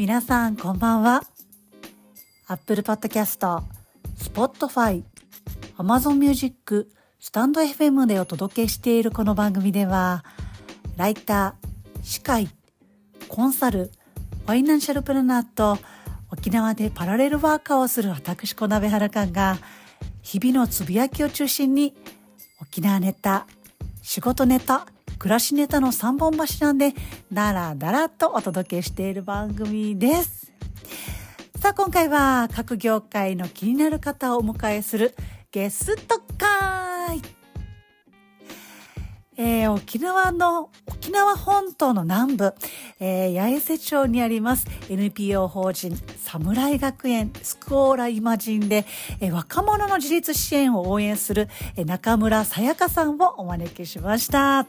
皆さんこんばんは。Apple Podcast、Spotify、Amazon Music、スタンド FM でお届けしているこの番組では、ライター、司会、コンサル、ファイナンシャルプランナーと沖縄でパラレルワーカーをする私小鍋原館が日々のつぶやきを中心に沖縄ネタ、仕事ネタ、暮らしネタの3本柱でだらだらとお届けしている番組です。さあ今回は各業界の気になる方をお迎えするゲスト会えー、沖縄の、沖縄本島の南部、えー、八重瀬町にあります NPO 法人侍学園スクオーライマジンで、えー、若者の自立支援を応援する、えー、中村さやかさんをお招きしました。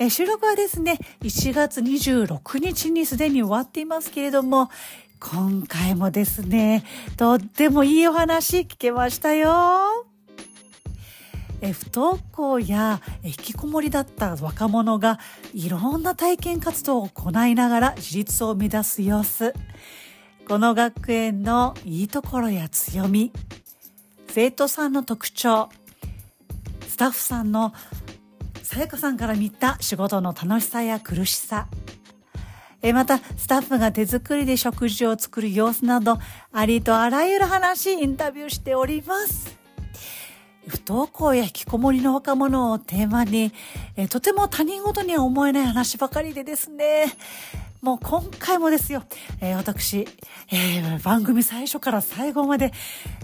え、収録はですね、1月26日にすでに終わっていますけれども、今回もですね、とってもいいお話聞けましたよ。え不登校や引きこもりだった若者がいろんな体験活動を行いながら自立を目指す様子。この学園のいいところや強み、生徒さんの特徴、スタッフさんのさやかさんから見た仕事の楽しさや苦しさ、えまた、スタッフが手作りで食事を作る様子など、ありとあらゆる話、インタビューしております。不登校や引きこもりの若者をテーマに、えとても他人事には思えない話ばかりでですね、もう今回もですよ、えー、私、えー、番組最初から最後まで、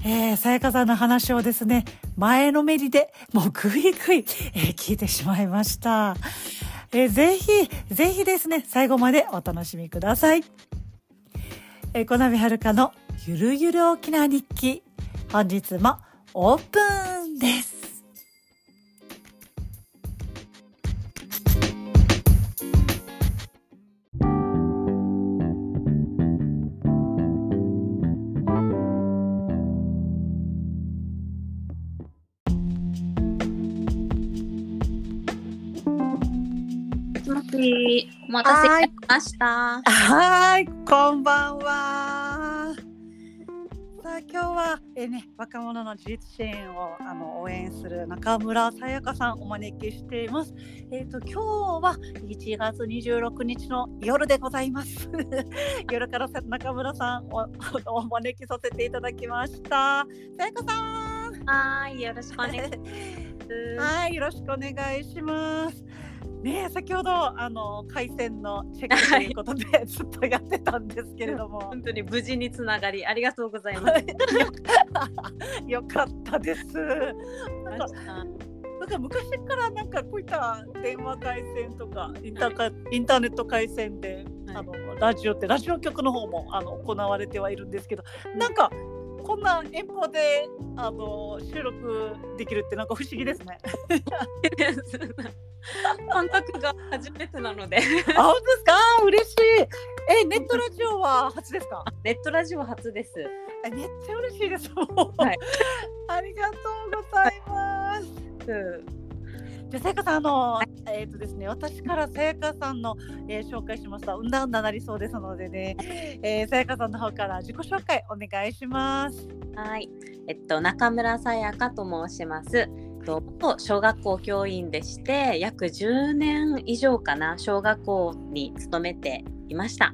えー、さやかさんの話をですね、前のめりで、もうぐいぐい、えー、聞いてしまいました。えー、ぜひ、ぜひですね、最後までお楽しみください。えー、小波はるかのゆるゆる沖縄日記。本日もオープンです。お待たせしました。はい、こんばんは。さあ今日はえね若者の自立支援をあの応援する中村さやかさんお招きしています。えっ、ー、と今日は1月26日の夜でございます。夜から中村さんをお招きさせていただきました。さやかさん。はい、よろしくお願いします。はい、よろしくお願いします。ね先ほどあの回線のチェックということで、はい、ずっとやってたんですけれども。本当に無事につながりありがとうございます。よかったです。なんかなんか昔からなんかこういった電話回線とかインターインターネット回線で、はい、あのラジオってラジオ局の方もあの行われてはいるんですけどなんかこんな遠方であの収録できるってなんか不思議ですね。感覚が初めてなので。あ、本当ですか？嬉しい。え、ネットラジオは初ですか？ネットラジオ初です。え、めっちゃ嬉しいです。はい。ありがとうございます。じゃさやかさんあの、はい、えっ、ー、とですね私からさやかさんの、えー、紹介しますとうんだうんだなりそうですのでね、えー、さやかさんの方から自己紹介お願いします。はいえっと中村さやかと申します。と小学校教員でして約10年以上かな小学校に勤めていました。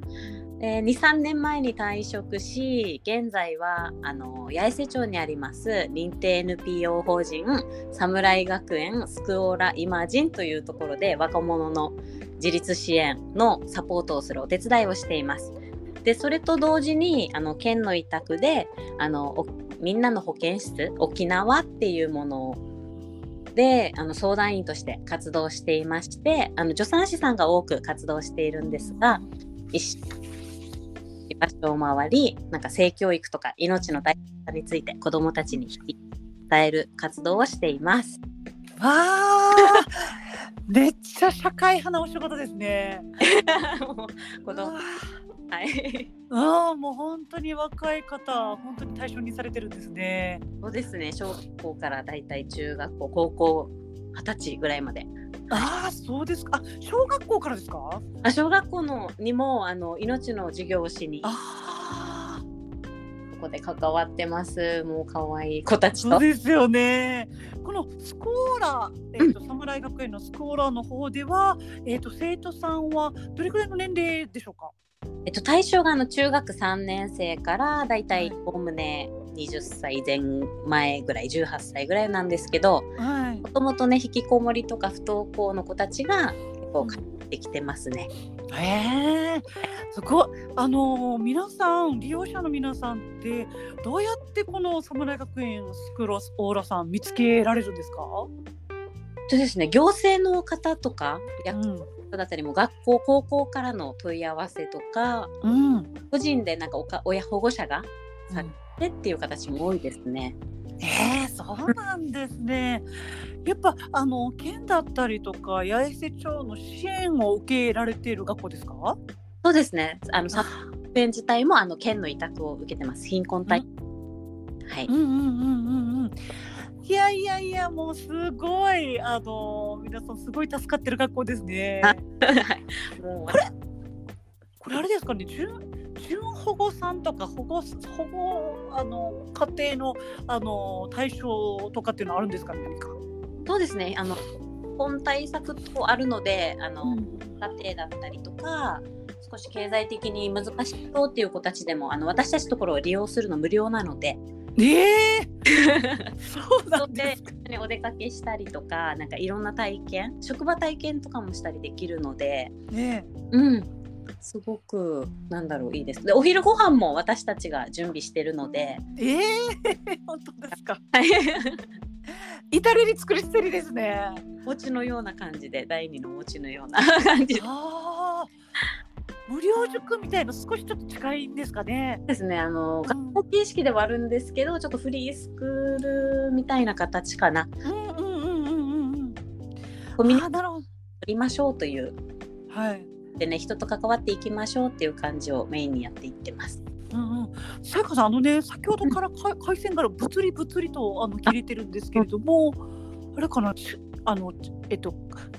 23年前に退職し現在はあの八重瀬町にあります認定 NPO 法人侍学園スクオーライマジンというところで若者の自立支援のサポートをするお手伝いをしています。でそれと同時にあの県の委託であのみんなの保健室沖縄っていうものをであの相談員として活動していましてあの助産師さんが多く活動しているんですが一場所を回りなんか性教育とか命の大切さについて子どもたちに伝える活動をしています。わあめっちゃ社会派なお仕事ですね。子供はい。ああ、もう本当に若い方、本当に対象にされてるんですね。そうですね。小学校からだいたい中学校、高校、二十歳ぐらいまで。ああそうですか。あ小学校からですか？あ小学校のにもあの命の授業をしにここで関わってます。もう可愛い子たちそうと。ですよね。このスコーラ、えーと侍学園のスコーラの方では、えー、と生徒さんはどれくらいの年齢でしょうか？えっと、対象があの中学3年生からだいたいおおむね20歳前前ぐらい18歳ぐらいなんですけどはい。もともとね引きこもりとか不登校の子たちが結構帰ってきてますね。へえすごい。あのー皆さん利用者の皆さんってどうやってこの侍学園スクロスオーラさん見つけられるんですか、そうですね。行政の方とか役ん。所だったりも学校高校からの問い合わせとかうん。個人でなんかおか親保護者がさでっていう形も多いですね。えー、そうなんですね。やっぱあの県だったりとか八重瀬町の支援を受けられている学校ですか？そうですねあの作園自体もあの県の委託を受けてます貧困対はいうんうんうんうんうん。いやいやいやもうすごいあの皆さんすごい助かってる学校ですね。はいもうこれこれあれですかね準準保護さんとか保護保護あの家庭のあの対象とかっていうのはあるんですかね何か？そうですね。あの本対策とあるのであの、うん。家庭だったりとか少し経済的に難しそうっていう子たちでもあの私たちのところを利用するの無料なので。ええ そうなそんですか。でお出かけしたりとかなんかいろんな体験職場体験とかもしたりできるので。ねうんすごくなんだろういいですでお昼ご飯も私たちが準備してるのでええ 本当ですか？はい至れり尽くり捨りですね。お餅のような感じで第二のお餅のような感じああ。無料塾みたいの少しちょっと近いんですかね？ですねあのん学校形式ではあるんですけどちょっとフリースクールみたいな形かなうんうんうんうんうんうん。コミュニティあーなるほど。取りましょうというはい。でね人と関わっていきましょうっていう感じをメインにやっていってます。うんうん。さやかさんあのね先ほどからか回線から物理物理とあの切れてるんですけれども、あれかなちあのえっと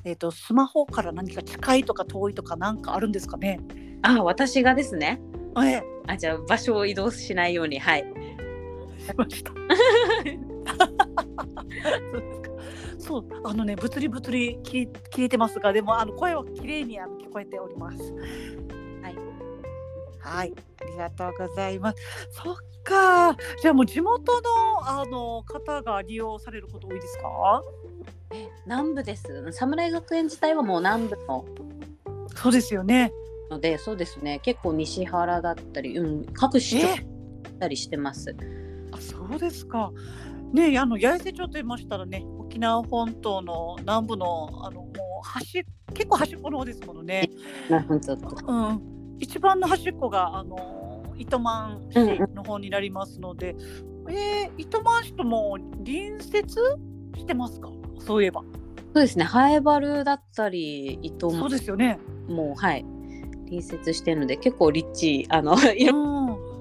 えっとスマホから何か近いとか遠いとかなんかあるんですかね？あ私がですねええ。あじゃあ場所を移動しないようにはい。しました。そうですか。そう、あのね、物理物理切り切れてますが、でも、あの声は綺麗にあの聞こえております。はい。はい、ありがとうございます。そっか、じゃあもう地元のあの方が利用されること多いですか？南部です。侍学園自体はもう南部のそうですよね。のでそうですね結構西原だったり、うん、各市町え、ったりしてます。あ、そうですか。ね、あの八重瀬町と言いましたらね、沖縄本島の南部のあのもう端結構端っこの方ですものね。うん、一番の端っこがあの糸満市の方になりますので、えー、糸満市とも隣接してますか？そういえば。そうですね。ハエバルだったり伊藤そうもですよね。もうはい。隣接してるので結構立地あのうん、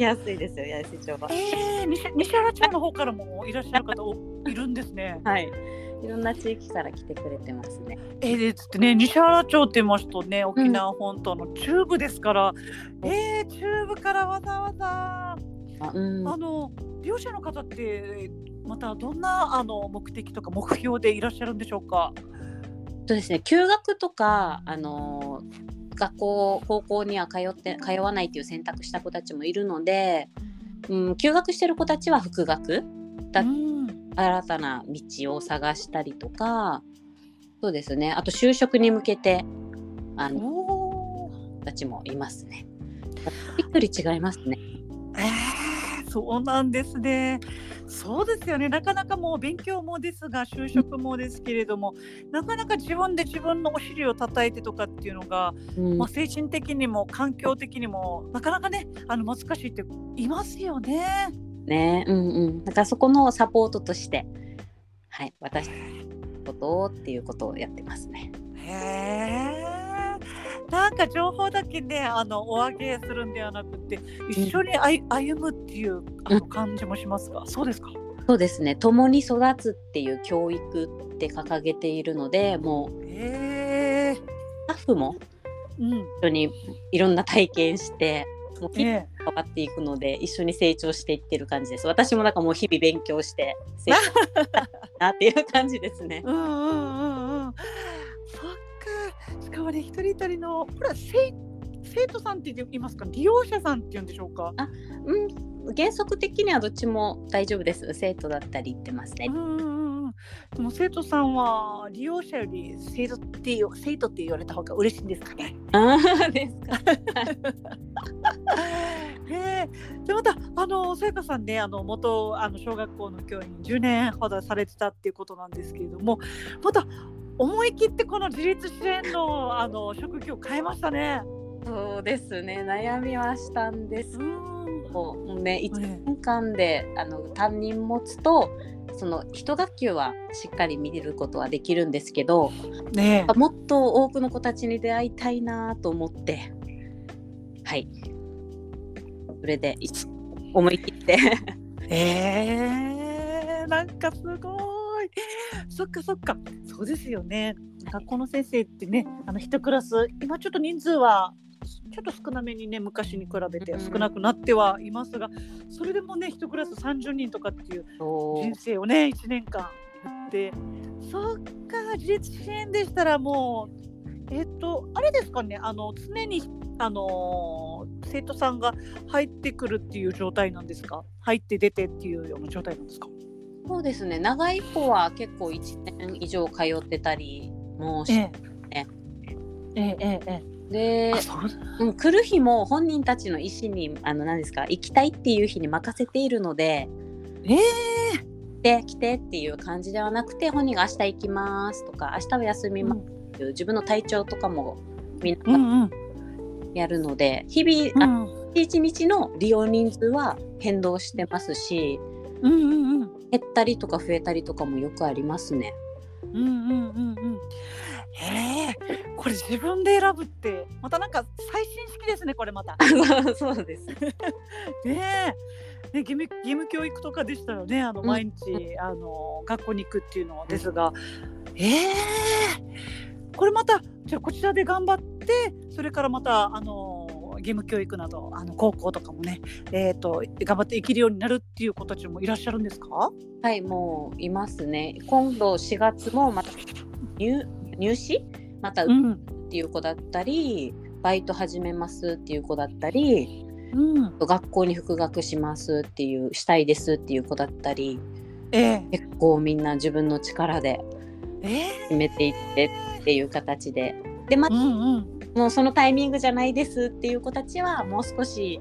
やすいですよ八重瀬町は。えー、西西原町の方からもいらっしゃる方お いるんですね。はい。いろんな地域から来てくれてますね。えー、でつってね西原町って言いますとね沖縄本島の中部ですから、えー、中部からわざわざ。あうん、あの利用者の方ってまたどんなあの目的とか目標でいらっしゃるんでしょうか？そうですね休学とかあの学校高校には通って通わないっていう選択した子たちもいるので、うん、休学してる子たちは復学だうん新たな道を探したりとかそうですねあと就職に向けてあのたちもいますね。一人違いますね。えー、そうなんですね。そうですよね。なかなかもう勉強もですが就職もですけれども、なかなか自分で自分のお尻を叩いてとかっていうのが、うんまあ、精神的にも環境的にもなかなかねあの難しいっていますよね。ねうんうん。だからそこのサポートとしてはい私のことをっていうことをやってますね。へえ。なんか情報だけねあのお上げするんではなくて一緒に歩むっていうあの感じもしますが、そうですか？そうですね共に育つっていう教育って掲げているのでもうええスタッフもうん。一緒にいろんな体験してもう日々え変わっていくので、一緒に成長していってる感じです私もなんかもう日々勉強して成長したなっていう感じですねえ。うんうんうんうん。そっか。しかもね、一人一人の、これは生生徒さんって言いますか、利用者さんって言うんでしょうか？うん原則的にはどっちも大丈夫です生徒だったり言ってますねうんうんうんうん。でも生徒さんは利用者より生徒っていう生徒って言われた方が嬉しいんですかね？ああですか へえでまたあのさやかさんねあの元あの小学校の教員10年ほどされてたっていうことなんですけれどもまた思い切ってこの自立支援のあの職業変えましたね。そうですね。悩みはしたんですもうね1ね年間であの担任持つとその一学級はしっかり見れることはできるんですけどねもっと多くの子たちに出会いたいなと思ってはい。それでい思い切って。えー、なんかすごい そっかそっか。そうですよね。学校の先生ってねあの一クラス今ちょっと人数はちょっと少なめにね昔に比べて少なくなってはいますが、それでもね一クラス30人とかっていう人生をね1年間やってそっか自立支援でしたらもうえっ、とあれですかねあの常にあのー生徒さんが入ってくるっていう状態なんですか？入って出てっていうような状態なんですか？そうですね。長い子は結構1年以上通ってたりもしええ。ええええでうだ。うん、来る日も本人たちの意思にあの何ですか行きたいっていう日に任せているのでえで来てっていう感じではなくて本人が明日行きますとか明日は休みますっていう自分の体調とかもみんうなんうん。やるので、日々、あうん1日の利用人数は変動してますしうんうんうん減ったりとか増えたりとかもよくありますね。うんうんうんうん。へえこれ自分で選ぶってまたなんか最新式ですねこれまた。そうです。ねえ。ね義務義務教育とかでしたらねあのうん。毎日、あの学校に行くっていうのですが、ええこれまたじゃあこちらで頑張ってそれからまたあの義務教育などあの高校とかもねえっ、と頑張って生きるようになるっていう子たちもいらっしゃるんですか？はい、もういますね。今度4月もまた入入試？またうん。っていう子だったり、バイト始めますっていう子だったり、うん。学校に復学しますっていうしたいですっていう子だったり、ええ。結構みんな自分の力でええ。決めていってっていう形で、でまうんうんもうそのタイミングじゃないですっていう子たちはもう少し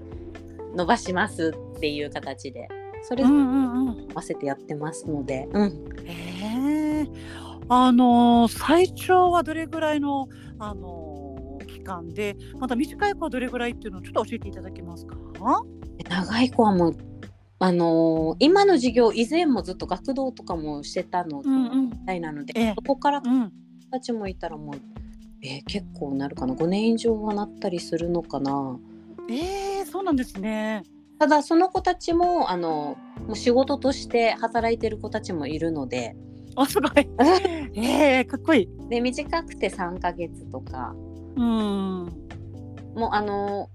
伸ばしますっていう形で、それうにんうんうん。合わせてやってますので、うん。ええあのー最長はどれぐらいの、あのー期間でまた短い子はどれぐらいっていうのをちょっと教えていただけますか？長い子はもうあのー今の授業以前もずっと学童とかもしてたのうんうん。みたいなので、ええ。そこからたちもいたらもう、えー結構なるかな？5年以上はなったりするのかな？ええそうなんですね。ただその子たちもあのもう仕事として働いてる子たちもいるので。あすごい。ええかっこいい。で短くて3ヶ月とか。うん。もうあの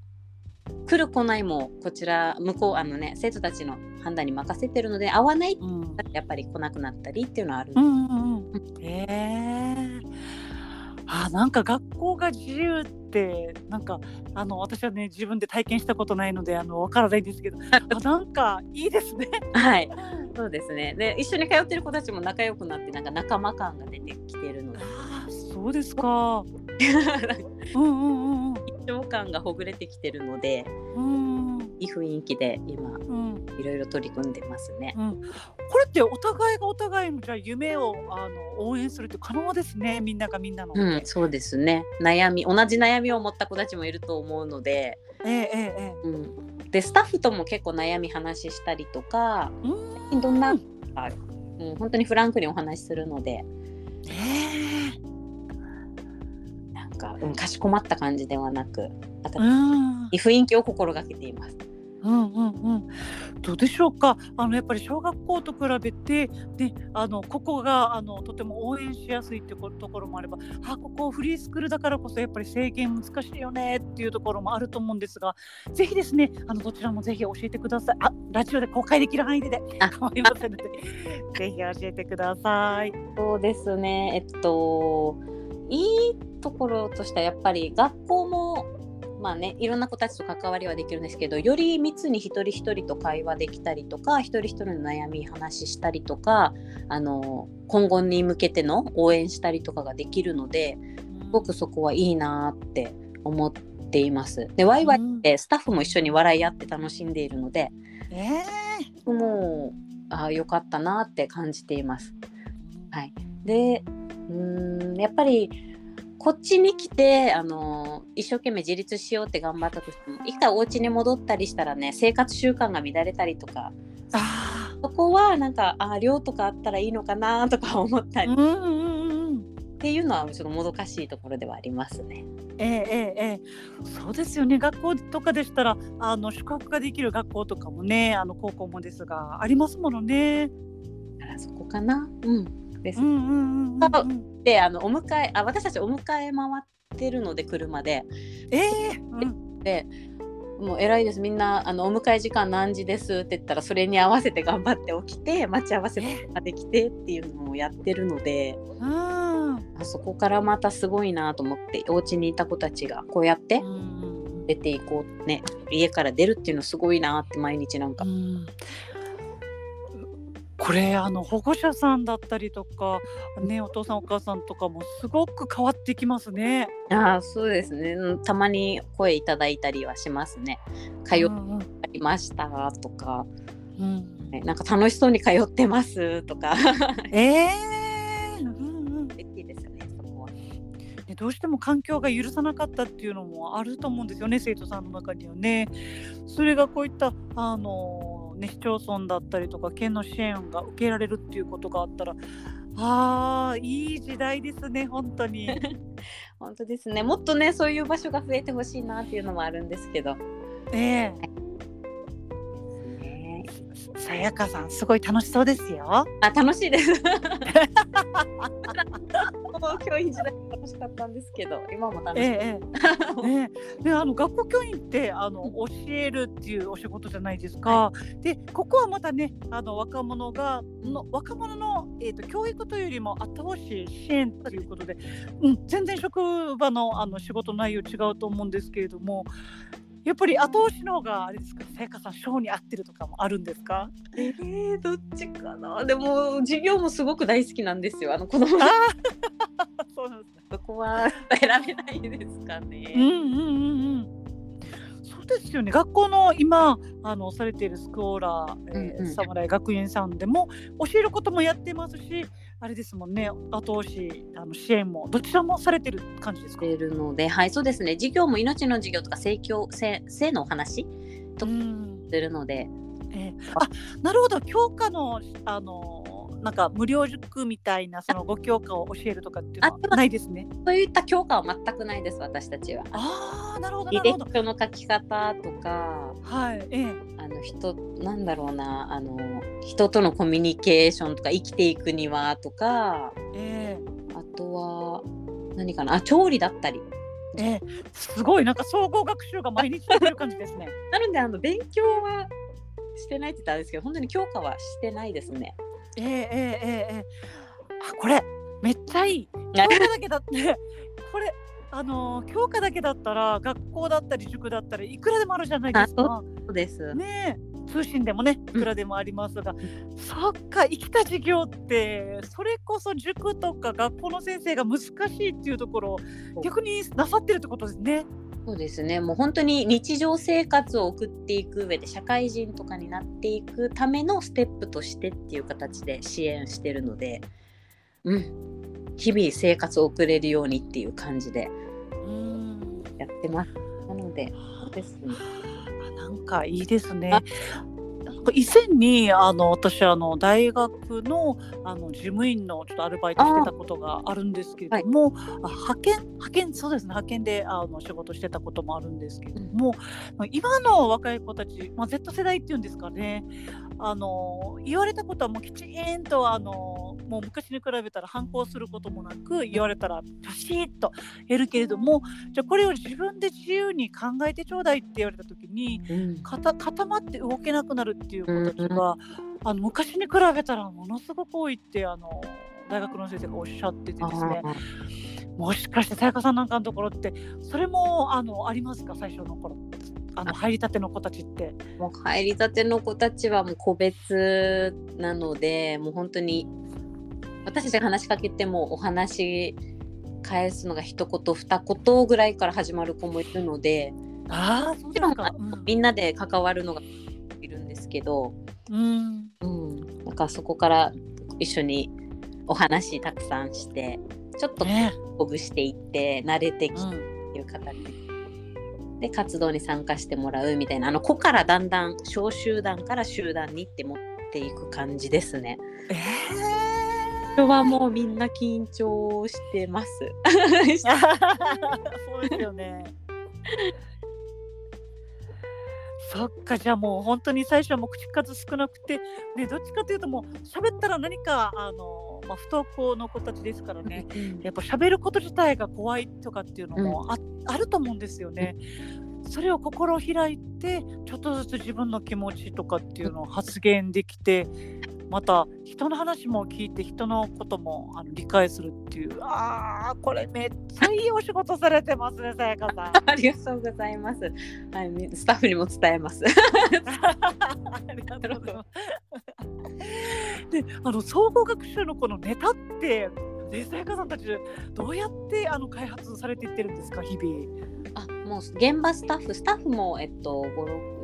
来る来ないもこちら向こうあのね生徒たちの判断に任せてるので合わないうんやっぱり来なくなったりっていうのはある、うんうんうん。ええあなんか学校が自由ってなんかあの私はね自分で体験したことないのであのわからないんですけどあ なんかいいですね。はい。そうですね。で一緒に通ってる子たちも仲良くなってなんか仲間感が出てきてるので。あそうですか。うんうんうんうん。一生感がほぐれてきてるので。うんいい雰囲気で今うんいろいろ取り組んでますね。うん、これってお互いがお互いのじゃあ夢をあの応援するって可能ですねみんながみんなの。うん、そうですね悩み同じ悩みを持った子たちもいると思うので、ええええうん、でスタッフとも結構悩み話したりとかええ。どんな、ううん、本当にフランクにお話しするのでえなんか、うん、かしこまった感じではなくなんかうん。いい雰囲気を心がけています。うんうんうん。どうでしょうか？あのやっぱり小学校と比べてね、あのここがあのとても応援しやすいってこところもあれば、あここフリースクールだからこそやっぱり制限難しいよねっていうところもあると思うんですが、ぜひですね、あのどちらもぜひ教えてください。あ、ラジオで公開できる範囲でであ構いませんので、ぜひ教えてください。そうですね。えっと、いいところとしてはやっぱり学校も、まあね、いろんな子たちと関わりはできるんですけど、より密に一人一人と会話できたりとか、一人一人の悩み話したりとか、あの、今後に向けての応援したりとかができるので、すごくそこはいいなって思っています。で、ワイワイってスタッフも一緒に笑い合って楽しんでいるので、えもう、ああ、よかったなって感じています。はい、でうーんやっぱりこっちに来てあの一生懸命自立しようって頑張ったとしても一回お家に戻ったりしたらね生活習慣が乱れたりとかー、あそこはなんかあ寮とかあったらいいのかなとか思ったあ、りっうんうんうんうん。ていうのはちょっともどかしいところではありますね。ええええええ、そうですよね学校とかでしたらあの宿泊ができる学校とかもねあの高校もですがありますものね。だからそこかな。うんですうんうんうんうんうん、であのお迎えあ私たちお迎え回ってるので車で。ええうんでもう偉いです。みんなあのお迎え時間何時ですって言ったらそれに合わせて頑張って起きて待ち合わせができてっていうのをやってるので。うん。あそこからまたすごいなと思ってお家にいた子たちがこうやってうん。出ていこうね。家から出るっていうのすごいなって毎日なんか。うんこれあの保護者さんだったりとかねお父さんお母さんとかもすごく変わってきますね。ああそうですね。うんたまに声いただいたりはしますね。通っうんうん。てましたとか、うん。ねなんか楽しそうに通ってますとか。ええうんうん嬉しいですねそこは。ねどうしても環境が許さなかったっていうのもあると思うんですよね生徒さんの中にはね。それがこういったあの、ね、市町村だったりとか県の支援が受けられるっていうことがあったらあーいい時代ですね本当に。本当ですねもっとねそういう場所が増えてほしいなっていうのもあるんですけど。ええねさやかさんすごい楽しそうですよ。あ楽しいです。教員時代楽しかったんですけど今も楽しい。ええええ ねねあの学校教員ってあの教えるっていうお仕事じゃないですか。でここはまたねあの若者がの若者の、えー、と教育というよりも後押し支援ということで、うん、全然職場のあの仕事内容違うと思うんですけれどもやっぱり後押しの方があれですか？さやかさん賞に合ってるとかもあるんですか？えー、どっちかな？でも授業もすごく大好きなんですよ。あの子供 そうなんですね。そこは選べないですかうんね。うんうんうん。そうですよね。学校の今あのされているスクオーラ、えーうんうん。侍学園さんでも教えることもやってますしあれですもんね。後押しあの支援もどちらもされてる感じですか？るのではいそうですね。授業も命の授業とか性教性性のお話とうん。するので。えーあなるほど。教科のあのなんか無料塾みたいなそのご教科を教えるとかっていうのはないですね。そういった教科は全くないです私たちは。ああなるほど履歴。書の書き方とかはいええあの人なんだろうなあの人とのコミュニケーションとか生きていくにはとかえあとは何かなあ調理だったりえええすごいなんか総合学習が毎日やってる感じですね。なのであの勉強はしてないって言ったらあれですけど本当に教科はしてないですね。えー、えー、え、えあこれめっちゃいい。教科だけだって。これあの教科だけだったら学校だったり塾だったりいくらでもあるじゃないですか。そうです。ね通信でもねいくらでもありますが、うん、そっか生きた授業ってそれこそ塾とか学校の先生が難しいっていうところを逆になさってるってことですね。そうですね。もう本当に日常生活を送っていく上で社会人とかになっていくためのステップとしてっていう形で支援してるので、うん、日々生活を送れるようにっていう感じでうん。やってます。なのでそうですね。あなんかいいですね。あ。以前にあの私あの大学のあの事務員のちょっとアルバイトしてたことがあるんですけれども、あ派遣派遣そうですね派遣であの仕事してたこともあるんですけれども、今の若い子たち、まあ、Z 世代っていうんですかねあの言われたことはもうきちんとあのもう昔に比べたら反抗することもなく言われたらパシッとやるけれどもじゃあこれを自分で自由に考えてちょうだいって言われた時に、うん、固まって動けなくなるっていう子たちが、うん、あの昔に比べたらものすごく多いってあの大学の先生がおっしゃっててですね。もしかしてさやかさんなんかのところってそれもあのありますか？最初の頃。あの入りたての子たちって。もう入りたての子たちはもう個別なのでもう本当に私たちが話しかけてもお話返すのが一言二言ぐらいから始まる子もいるのであもちろん、みんなで関わるのがけど、うん、うん、なんかそこから一緒にお話たくさんしてちょっとほぐしていって、ね、慣れてきてっていう形で活動に参加してもらうみたいなあの子からだんだん小集団から集団にって持っていく感じですね。えー人はもうみんな緊張してます。そうですよね。そっかじゃあもう本当に最初はもう口数少なくて、ね、どっちかというともう喋ったら何かあの、まあ、不登校の子たちですからね、うん、やっぱ喋ること自体が怖いとかっていうのもあうん、あると思うんですよね。それを心を開いてちょっとずつ自分の気持ちとかっていうのを発言できてまた人の話も聞いて人のこともあの理解するっていう。ああこれめっちゃいいお仕事されてますねさやかさん。ありがとうございます、はい、スタッフにも伝えます。ありがとうございますであの総合学習のこのネタってさやかさんたちどうやってあの開発されていってるんですか日々？あもう現場スタッフスタッフも、えっと、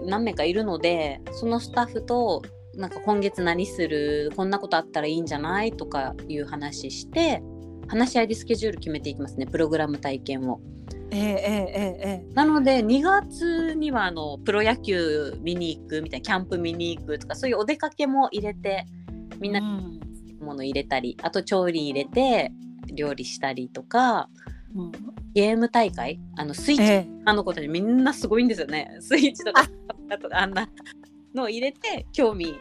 何名かいるのでそのスタッフとなんか今月何する？こんなことあったらいいんじゃない？とかいう話して話し合いでスケジュール決めていきますね。プログラム体験を。えー、えー、えー、なので2月にはあのプロ野球見に行くみたいなキャンプ見に行くとかそういうお出かけも入れてみんなもの入れたり、あと調理入れて料理したりとか、うん、ゲーム大会あのスイッチ、えー、あの子たちみんなすごいんですよね。スイッチとかあんなのを入れて興味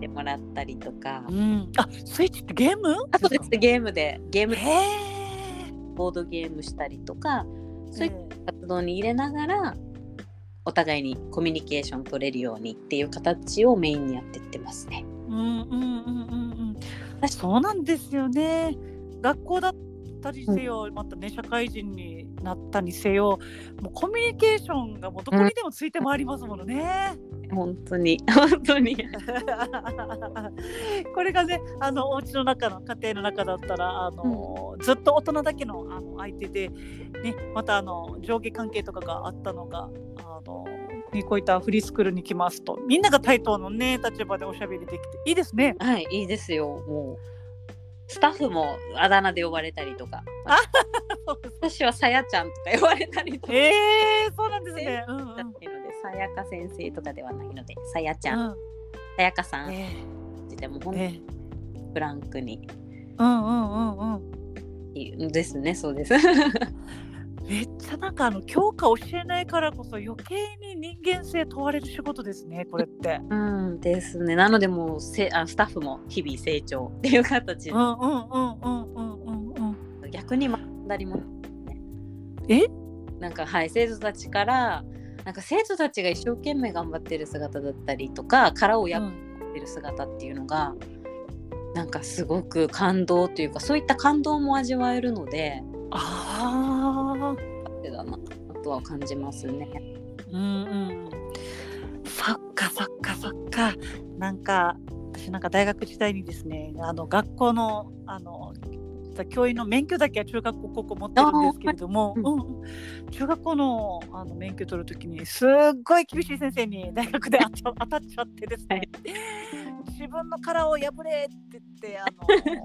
してもらったりとか、うん、あスイッチってゲーム？あそうです。ゲームで。ゲーム。でボードゲームしたりとか。そういった活動に入れながらお互いにコミュニケーション取れるようにっていう形をメインにやってってますね。うんうんうんうんうん。そうなんですよね。学校だったりせよ、うん、またね社会人になったにせよもうコミュニケーションがもうどこにでもついて回りますものね。うん、本当に。本当に。これがねあのお家の中の家庭の中だったらあの、うん、ずっと大人だけのあの相手で、ね、またあの上下関係とかがあったのがあのね、こういったフリースクールに来ますとみんなが対等のね立場でおしゃべりできていいですね。はいいいですよもうスタッフもあだ名で呼ばれたりとか。私はさやちゃんとか呼ばれたりとか。えー、そうなんですね、うんうん、さやか先生とかではないのでさやちゃん、さやかさん、えー、でも本当にフランクに、うんうんうんうん。ですね。そうですめっちゃなんかあの教科教えないからこそ余計に人間性問われる仕事ですねこれって。うんですねなのでもうせあスタッフも日々成長っていう形で。うんうんうんうんうんうんうん。逆に学んだりも、ね。えなんかはい生徒たちからなんか生徒たちが一生懸命頑張ってる姿だったりとか殻を破ってる姿っていうのが、うん、なんかすごく感動というかそういった感動も味わえるので。ああ。とは感じますね。うんうん。そっかそっかそっか。なんか私なんか大学時代にですねあの学校のあの教員の免許だけは中学校高校持ってるんですけれども、うんうん。中学校のあの免許取るときにすっごい厳しい先生に大学で当た当たっちゃってですね、自分の殻を破れって言ってあ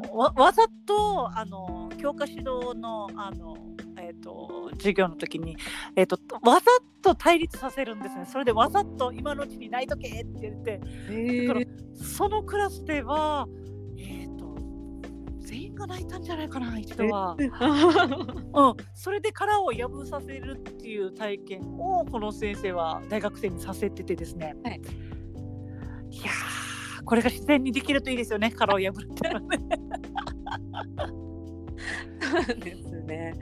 の わわざとあの教科指導のあの、えー、と授業の時に、えー、とわざと対立させるんですね。それでわざと今のうちに泣いとけって言って。へだからそのクラスでは、全員が泣いたんじゃないかな一度は。うん、それで殻を破させるっていう体験をこの先生は大学生にさせててですね、はいいやーこれが自然にできるといいですよね殻を破るってね。そうですね。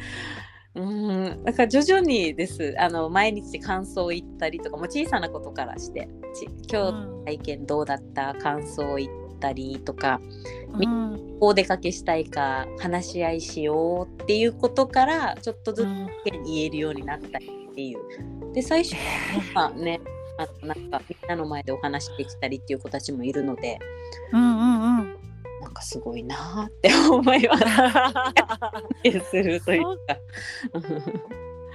うん、だから徐々にです。あの毎日感想を言ったりとか、もう小さなことからして、ち今日うん体験どうだった？感想を言ったりとか、お出かけしたいか話し合いしようっていうことからちょっとずつうん言えるようになったりっていう。で最初はね、あのなんかみんなの前でお話できたりっていう子たちもいるので、うんうんうんなんかすごいなーって思います。するというか。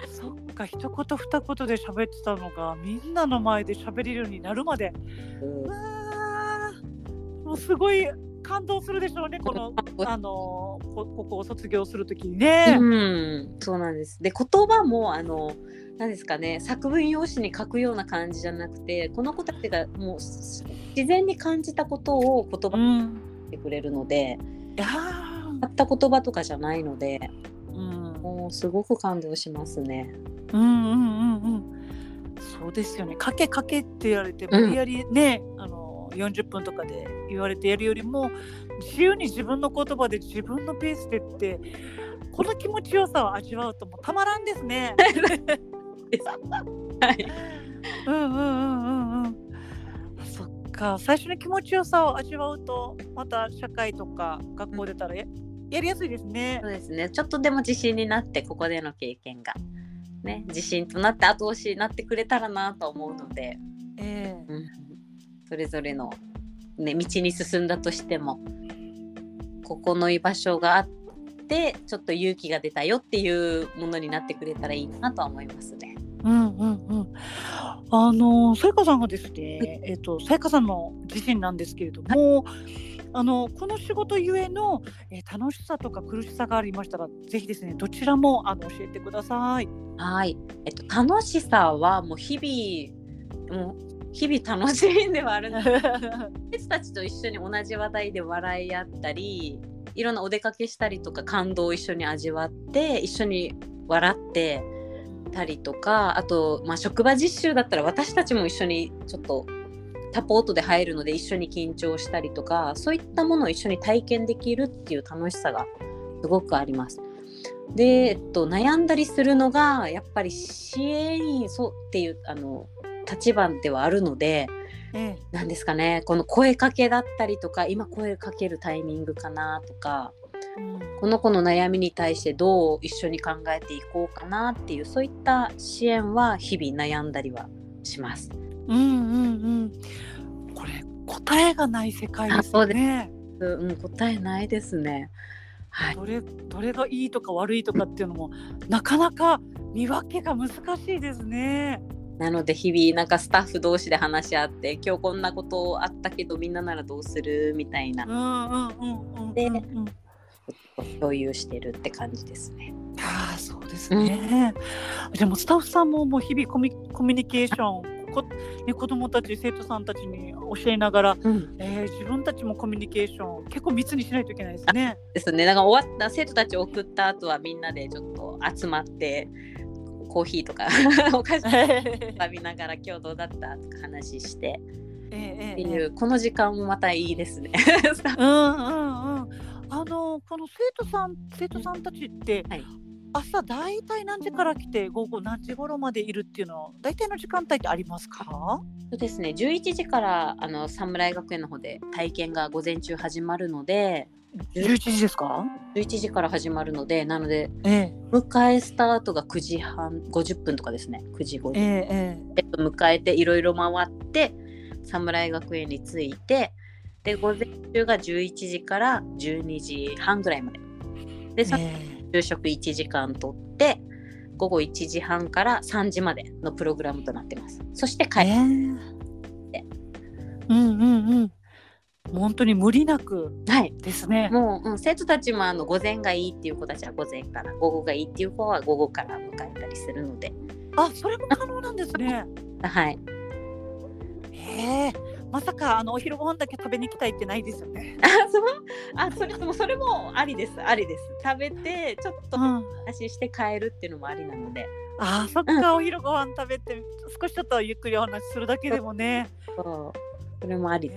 そっか一言二言で喋ってたのがみんなの前で喋れるようになるまでうんもうすごい感動するでしょうねこの あのこここを卒業するときにね。うん、そうなんです。で言葉もあの何ですかね作文用紙に書くような感じじゃなくてこの子たちがもうす自然に感じたことを言葉にうん、してくれるので、いやたった言葉とかじゃないのでーうんもうすごく感動しますね。うんうんうんうんそうですよね。かけかけって言われて無理やりね、あの40分とかで言われてやるよりも自由に自分の言葉で自分のペースでってこの気持ちよさを味わうともうたまらんですね。はい、うんうんうんうんうん。そっか。最初の気持ちよさを味わうとまた社会とか学校出たらや,、やりやすいですね。そう。ですね。ちょっとでも自信になってここでの経験が、ね、自信となって後押しになってくれたらなと思うので、ええ。うん、それぞれの、ね、道に進んだとしてもここの居場所があってちょっと勇気が出たよっていうものになってくれたらいいなとは思いますね。うんうんうん。あのさやかさんがですね、えっ、とさやかさんの自身なんですけれども、あのこの仕事ゆえの、えー楽しさとか苦しさがありましたら、ぜひですねどちらもあの教えてください。はい、えっと、楽しさはもう日々もう日々楽しいんではあるん 私たちと一緒に同じ話題で笑い合ったりいろんなお出かけしたりとか感動を一緒に味わって一緒に笑ってたりとかあと、まあ、職場実習だったら私たちも一緒にちょっとサポートで入るので一緒に緊張したりとかそういったものを一緒に体験できるっていう楽しさがすごくあります。で、えっと、悩んだりするのがやっぱり支援員そうっていうあの立場ではあるのでええ何ですかねこの声かけだったりとか今声かけるタイミングかなとかうんこの子の悩みに対してどう一緒に考えていこうかなっていうそういった支援は日々悩んだりはします。うんうんうん。これ答えがない世界ですよね。うん、答えないですね。はい、どれどれがいいとか悪いとかっていうのもなかなか見分けが難しいですね。なので日々なんかスタッフ同士で話し合って今日こんなことあったけどみんなならどうするみたいなうんうんうんうんうんでうん。共有してるって感じですね。ああそうですね。でもスタッフさんももう日々コミコミュニケーションこ、ね、子どもたち生徒さんたちに教えながら、うん、えー自分たちもコミュニケーション結構密にしないといけないですね。ですね。だから終わった生徒たちを送った後はみんなでちょっと集まってコーヒーとか お菓子え食べながら今日どうだったとか話してえっていうこの時間もまたいいですね。うんうんうん。あのこの生徒さん生徒さんたちって、はい朝大体何時から来て午後何時頃までいるっていうの大体の時間帯ってありますか？そうですね11時からあの侍学園の方で体験が午前中始まるので11時ですか？11時から始まるのでなのでええ。迎えスタートが9時半50分とかですね。9時50分、ええええ。っと、迎えていろいろ回って侍学園に着いてで午前中が11時から12時半ぐらいまで。でそのね昼食1時間とって午後1時半から3時までのプログラムとなってます。そして帰る、ねうんうんうん。本当に無理なくはいですね。もう、うん、生徒たちもあの午前がいいっていう子たちは午前から午後がいいっていう子は午後から迎えたりするのであ、それも可能なんですね。はいへえ。まさかあのお昼ご飯だけ食べに行きたいってないですよね。あそう？あそれもそれもありですありです食べてちょっとうん。話して帰るっていうのもありなのであ、そっか、お昼ご飯食べて少しちょっとゆっくりお話しするだけでもね。ねそうそれもあり。は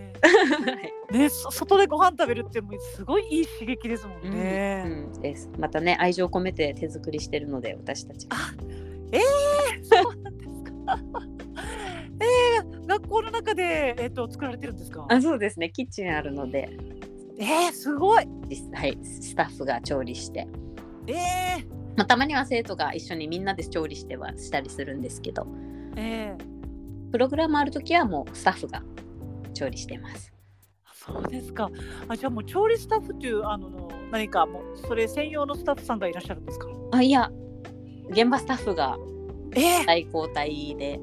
い。ね、そ外でご飯食べるってもうすごいいい刺激ですもんね。うん。うん。です。またね愛情込めて手作りしてるので私たちがあ、ええそうなんですか。ええ学校の中でえっ、と作られてるんですか？あそうですね。キッチンあるので。ええすごい。実はい。スタッフが調理して、ええまあ、たまには生徒が一緒にみんなで調理してはしたりするんですけど。ええプログラムある時はもうスタッフが調理してます。そうですか。あ、じゃあもう調理スタッフっていうあの何かもうそれ専用のスタッフさんがいらっしゃるんですか？あいや現場スタッフがええ。代交代で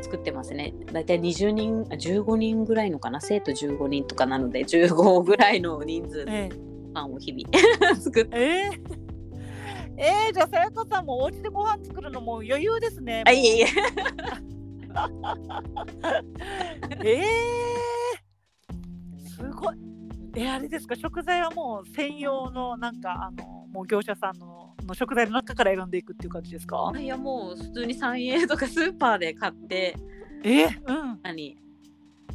作ってますね。大体20人あ15人ぐらいのかな？生徒15人とかなので15ぐらいの人数でえ。えパンを日々 作って。ええ。ええじゃあさやかさんもお家でご飯作るのも余裕ですね。あいえいえ ええすごい。えあれですか？食材はもう専用のなんかあのもう業者さんのの食材の中から選んでいくっていう感じですか？あ。いやもう普通に三栄とかスーパーで買ってえ？うん。何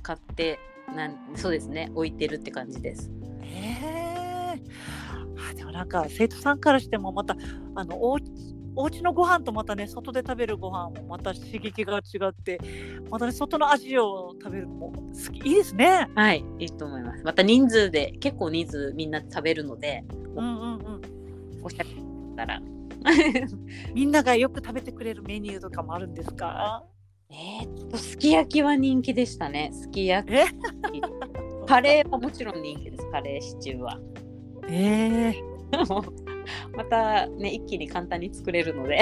買ってなんそうですね置いてるって感じですええあでもなんか生徒さんからしてもまたあのおうお家のご飯とまたね外で食べるご飯もまた刺激が違ってまたね外の味を食べるのも好きいいですね。はいいいと思います。また人数で結構人数みんなで食べるのでうんうんうん。おしゃれだから。みんながよく食べてくれるメニューとかもあるんですか？えーっとすき焼きは人気でしたね。すき焼き。え？カレーはもちろん人気です。カレーシチューは。ええ またね一気に簡単に作れるので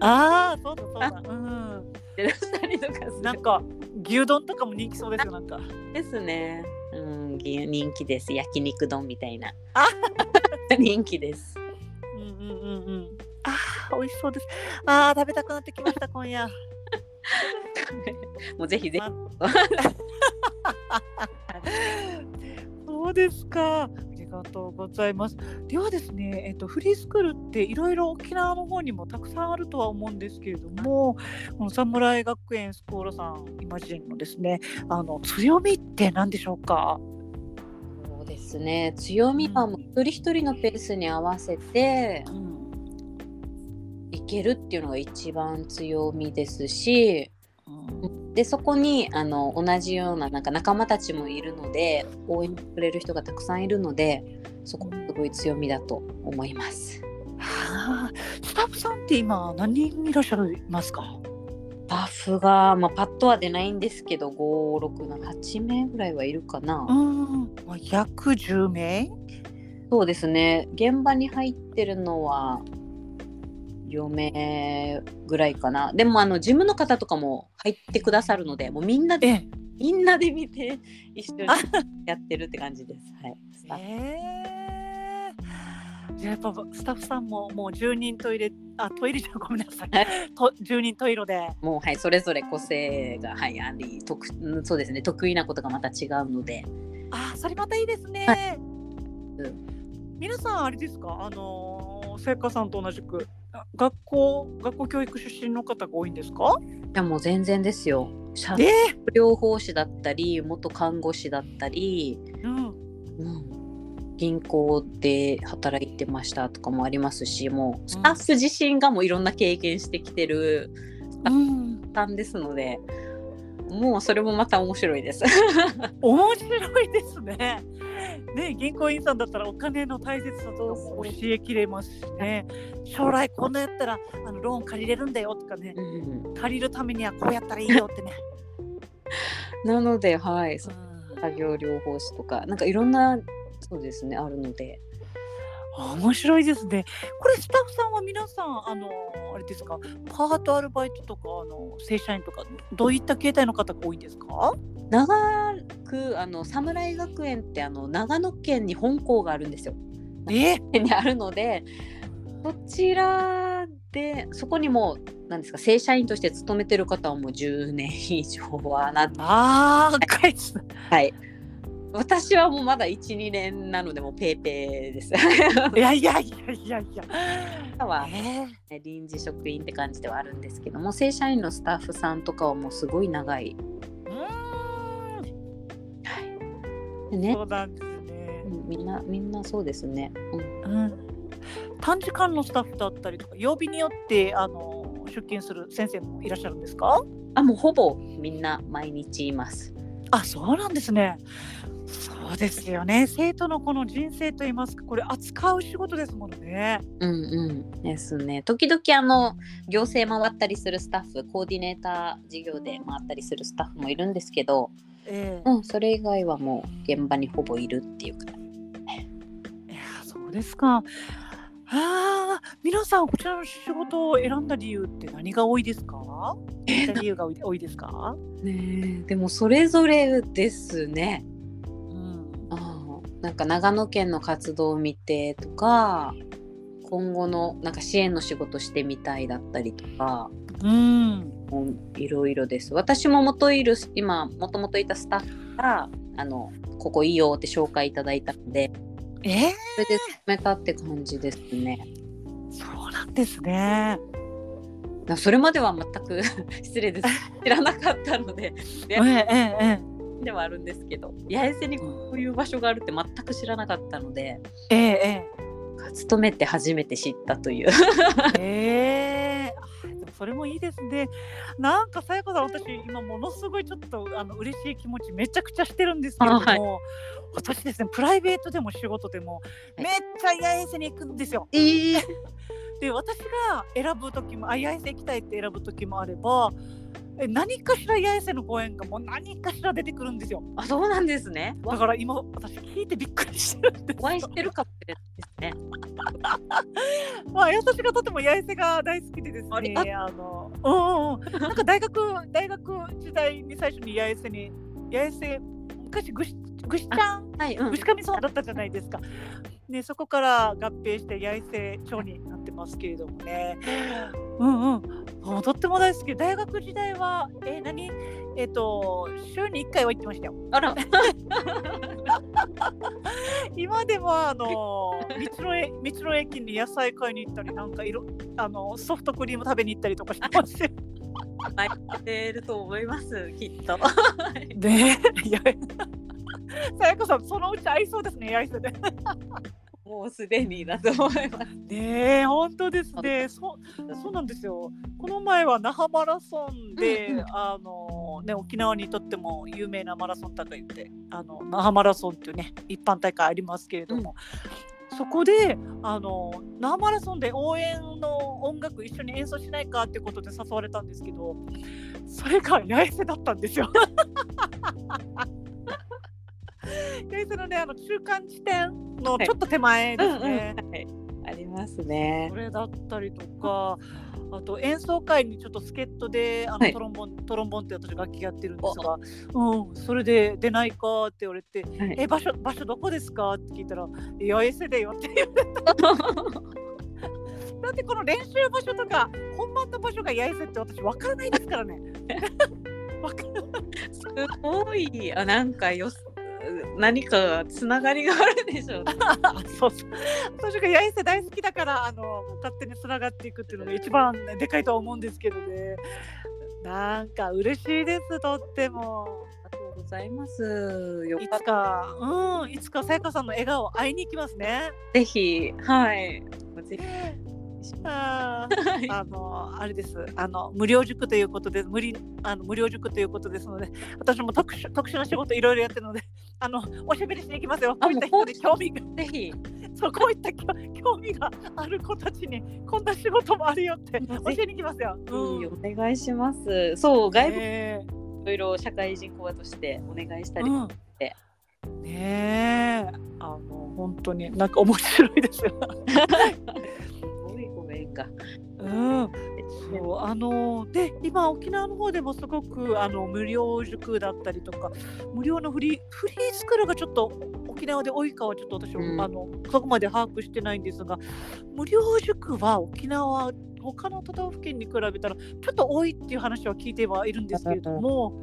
ああそうだそうだ。うん。出したりとかなんか牛丼とかも人気そうですよなんか。ですねうんぎ人気です焼肉丼みたいなあ 人気ですうんうんうんうん。ああ美味しそうです。ああ食べたくなってきました今夜。もうぜひぜひまそうですか。ありがとうございます。ではですね、えっと、フリースクールっていろいろ沖縄の方にもたくさんあるとは思うんですけれども、この侍学園スコーラさんイマジンのですね、あの強みって何でしょうか？そうですね強みはもう一人一人のペースに合わせてうん、いけるっていうのが一番強みですしでそこにあの同じようななんか仲間たちもいるので応援してくれる人がたくさんいるのでそこすごい強みだと思います。はあ、スタッフさんって今何人いらっしゃいますか？スタッフが、まあ、パッとは出ないんですけど567 8名ぐらいはいるかな、うん、まあ約10名？そうですね現場に入ってるのは4名ぐらいかな。でもあの事務の方とかも入ってくださるのでもうみんなでええ、みんなで見て一緒にあやってるって感じです。はい、スタッフ。ええじゃあやっぱスタッフさんももう10人トイレあトイレじゃ ごめんなさい。はいと10人トイレで。もうはいそれぞれ個性が、はい、あり得うんそうですね。得意なことがまた違うので。あそれまたいいですね、はうん。皆さんあれですか？あのー、聖華さんと同じく。あ学校学校教育出身の方が多いんですか？いやもう全然ですよ。社え療法士だったり元看護師だったり、うん。うん、銀行で働いてましたとかもありますしもうスタッフ自身がもういろんな経験してきてるうんですのでもうそれもまた面白いです。面白いですね。ね銀行員さんだったらお金の大切さと教えきれますしね。将来こんなやったらあのローン借りれるんだよとかね。うん借りるためにはこうやったらいいよってね。なのではいうん。作業療法士とかなんかいろんなそうですねあるので面白いですね。これスタッフさんは皆さんあのあれですか？パートアルバイトとかあの正社員とかどういった形態の方が多いんですか？長くあの侍学園ってあの長野県に本校があるんですよ。え？にあるのでそちらでそこにもなんですか正社員として勤めてる方はもう10年以上はなああ、かいつ。はい。私はもうまだ1、2年なのでもうペーペーです。いやいやいやいやいや。はえ臨時職員って感じではあるんですけども正社員のスタッフさんとかはもうすごい長い。ー、うーん。でねそうなんですね。うんみんなみんなそうですね。うんうん。短時間のスタッフだったりとか曜日によってあの出勤する先生もいらっしゃるんですか？あもうほぼみんな毎日います。あ、そうなんですね。そうですよね。生徒のこの人生といいますか、これ扱う仕事ですもんね。うんうんですね。時々あの行政回ったりするスタッフコーディネーター事業で回ったりするスタッフもいるんですけど、えうん、それ以外はもう現場にほぼいるっていうか。えいや、そうですか。ああ、皆さんこちらの仕事を選んだ理由って何が多いですか？理由が多い多いですか？ねえでもそれぞれですね。なんか長野県の活動を見てとか今後のなんか支援の仕事してみたいだったりとかうん。いろいろです。私も元いる今もともといたスタッフがあのここいいよって紹介いただいたのでええそれで進めたって感じですね。そうなんですね。なそれまでは全く 失礼です。知らなかったのでええええではあるんですけど八重洲にこういう場所があるって全く知らなかったのでえええ勤めて初めて知ったという。ええ。えあでもそれもいいですね。なんかさやかさん私今ものすごいちょっとあの嬉しい気持ちめちゃくちゃしてるんですけれども、あはい。私ですねプライベートでも仕事でもい。めっちゃ八重洲に行くんですよ。えー、で私が選ぶ時もあ八重洲行きたいって選ぶ時もあればえ何かしら八重洲のご縁がもう何かしら出てくるんですよ。あそうなんですねだから今私聞いてびっくりしてるんですお会いしてるかもしれないですね。まあ、私がとても八重洲が大好きでですね、あの、うんうん、なんか大学、大学時代に最初に八重洲に、八重洲、昔ぐし、ぐしちゃん、はい、うんぐしかみ村だったじゃないですか。ね、そこから合併して八重洲町になってますけれどもね。うんうん。もうとっても大好き。大学時代は、え、何？えっ、と、週に1回は行ってましたよ。あら、今でもあの道のえ道の駅に野菜買いに行ったりなんかいろあのソフトクリーム食べに行ったりとかしてますよ。入ってると思います、きっと。ねえ、いやさやかさんそのうち合いそうですね八重洲で。もうすでにだと思います。ねえ本当ですね。そうそうなんですよ。この前は那覇マラソンで、うんうんあのね沖縄にとっても有名なマラソン大会ってあの那覇マラソンっていうね一般大会ありますけれども。そこであの那覇マラソンで応援の音楽一緒に演奏しないかってことで誘われたんですけどそれが八重洲だったんですよ。八重洲のねあの中間地点のちょっと手前ですね。はい、ありますねそ。れだったりとかあと演奏会にちょっと助っ人であの、はいトロンボントロンボンって私楽器やってるんですが、うん、それで出ないかって言われて「はいえ場所場所どこですか?」って聞いたら「八重洲だよ」って言われて だってこの練習場所とか本番の場所が八重洲って私分からないですからね。すごい、あ、なんかよす。何かつながりがあるでしょうね。あ そうそう私が八重洲大好きだからあの勝手につながっていくっていうのが一番、ね、でかいとは思うんですけどねなんか嬉しいですとってもありがとうございます。よいつ。かうんいつかさやかさんの笑顔会いに行きますねぜひ、はい。ぜひ。あー。あのあれです。あの無料塾ということで無理あの無料塾ということですので私も特殊特殊な仕事いろいろやってるのであのおしゃべりしに行きますよ。こういった人で興味が。ぜひ。そうこういった興興味がある子たちにこんな仕事もあるよって教えに行きますよ。お願いします。そう、外部いねろいろ社会人講話としてお願いしたり。えうん。て。ねえ。あの本当になんか面白いですよ。か。うん、そうあので今沖縄の方でもすごくあの無料塾だったりとか無料のフリーフリースクールがちょっと沖縄で多いかはちょっと私も、うん。あのそこまで把握してないんですが無料塾は沖縄他の都道府県に比べたらちょっと多いっていう話は聞いてはいるんですけれども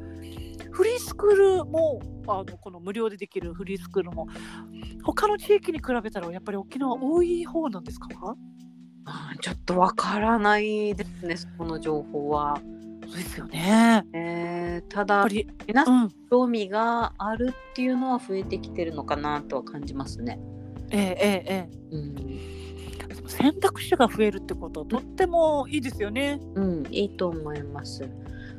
フリースクールもあのこの無料でできるフリースクールも他の地域に比べたらやっぱり沖縄多い方なんですか？ちょっとわからないですね、そこの情報は。そうですよね。えーただ皆さうんん、興味があるっていうのは増えてきてるのかなとは感じますね。えええええうん、え、選択肢が増えるってことはとってもいいですよね。うん、いいと思います。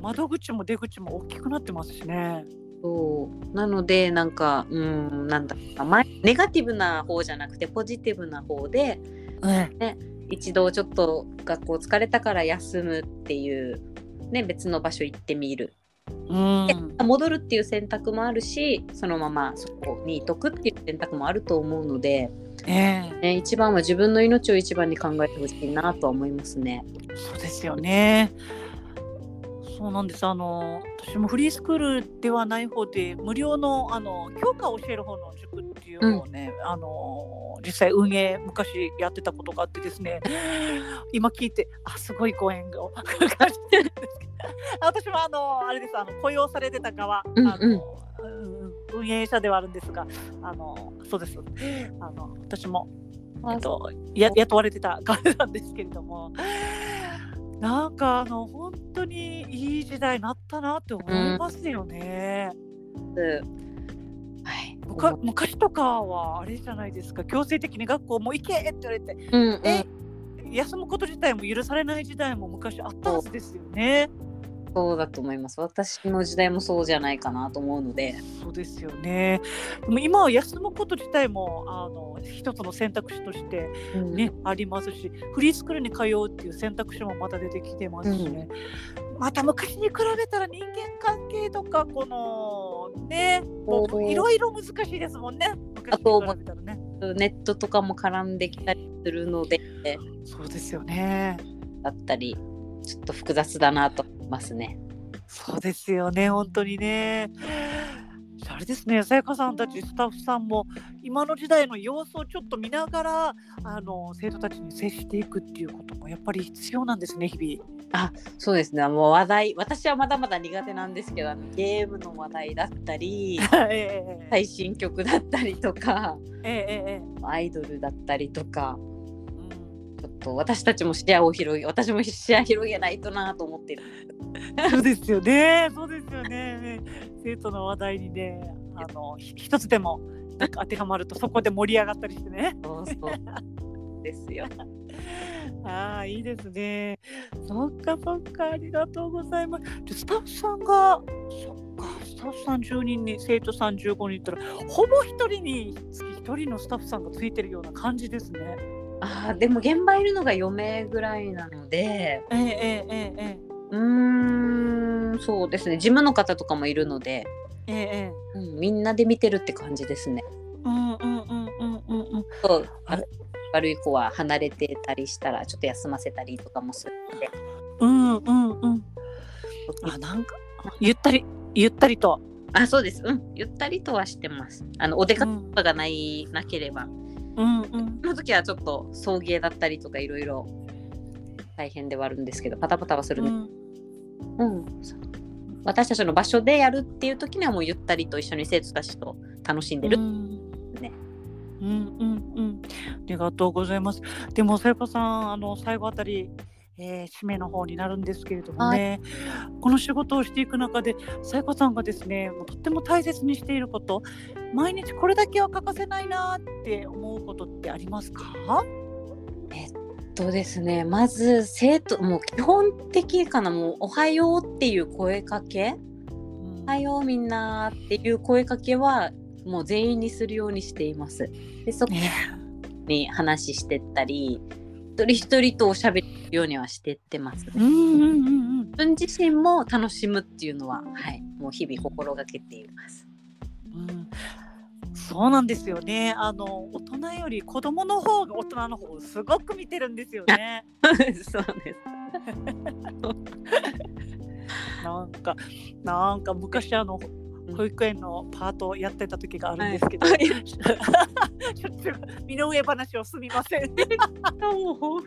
窓口も出口も大きくなってますしね。そうなのでなんかうんなんだネガティブな方じゃなくてポジティブな方でえ一度ちょっと学校疲れたから休むっていう、ね、別の場所行ってみるうん、で戻るっていう選択もあるしそのままそこにいとくっていう選択もあると思うので、ええ、ね、一番は自分の命を一番に考えてほしいなとは思いますね。そうですよね。そうなんです。あの私もフリースクールではない方で無料のあの教科を教える方の塾っていうのをね、あの実際運営昔やってたことがあってですね。今聞いてあすごいご縁を 感じてるんですけど、私もあのあれですあの雇用されてた側、うんうんあのうん運営者ではあるんですが、あのそうです。あの私もえっと、や雇われてた側なんですけれどもなんかあの本当にいい時代になったなって思いますよね。はい、むか昔とかはあれじゃないですか強制的に学校もう行けって言われて、うんうんえ休むこと自体も許されない時代も昔あったはずですよね。そうだと思います。私の時代もそうじゃないかなと思うので。そうですよね。今は休むこと自体もあの一つの選択肢としてね、ありますしフリースクールに通うっていう選択肢もまた出てきてますしね、また昔に比べたら人間関係とかこのねいろいろ難しいですもんね。昔に比べたらね。ネットとかも絡んできたりするので。そうですよね。だったりちょっと複雑だなと思いますね。そうですよね。本当にね。あれですね。さやかさんたちスタッフさんも今の時代の様子をちょっと見ながらあの生徒たちに接していくっていうこともやっぱり必要なんですね日々。そうですね。もう話題私はまだまだ苦手なんですけどあのゲームの話題だったり ええ。最新曲だったりとかええええええ。アイドルだったりとかうんちょっと私たちも視野を広げ私も視野広げないとなと思ってる。そうですよね。そうですよね。生徒の話題にね、あのひ一つでも当てはまるとそこで盛り上がったりしてね。そうそうですよ。ああ、いいですね。そっかそっか、ありがとうございます。でスタッフさんが、そっか、スタッフさん10人に生徒さん15人いったら、ほぼ1人につき1人のスタッフさんがついてるような感じですね。あーでも現場いるのが4名ぐらいなのでええええうーんそうですね事務の方とかもいるので、えええうん、みんなで見てるって感じですね。うんうんうんうんうんうん。そう悪い子は離れてたりしたらちょっと休ませたりとかもするので。うんうんうん。あ、なんか、ゆったり、ゆったりと。あそうですうんゆったりとはしてます。あのお出かうんけがないなければうんうん。その時はちょっと送迎だったりとかいろいろ大変ではあるんですけどパタパタはするうん。ん。う。ん、私たちの場所でやるっていう時にはもうゆったりと一緒に生徒たちと楽しんでる、ね。うんうんうん。ありがとうございます。でも、さやかさん、あの、最後あたり、えー締めの方になるんですけれどもね、この仕事をしていく中で、さやかさんがですね、もうとっても大切にしていること、毎日これだけは欠かせないなって思うことってありますか？とですねまず生徒もう基本的かなもう「おはよう」っていう声かけ「おはようみんな」っていう声かけはもう全員にするようにしています。でそこね。に話してったり一人一人とおしゃべりようにはしてってます。うんうんうんうん。自分自身も楽しむっていうのは、はい、もう日々心がけています。うん、そうなんですよね。あの大人より子供の方が大人の方をすごく見てるんですよね。そうです。なんかなんか昔あのうん保育園のパートをやってた時があるんですけど、はいちょっと身の上話をすみません。もう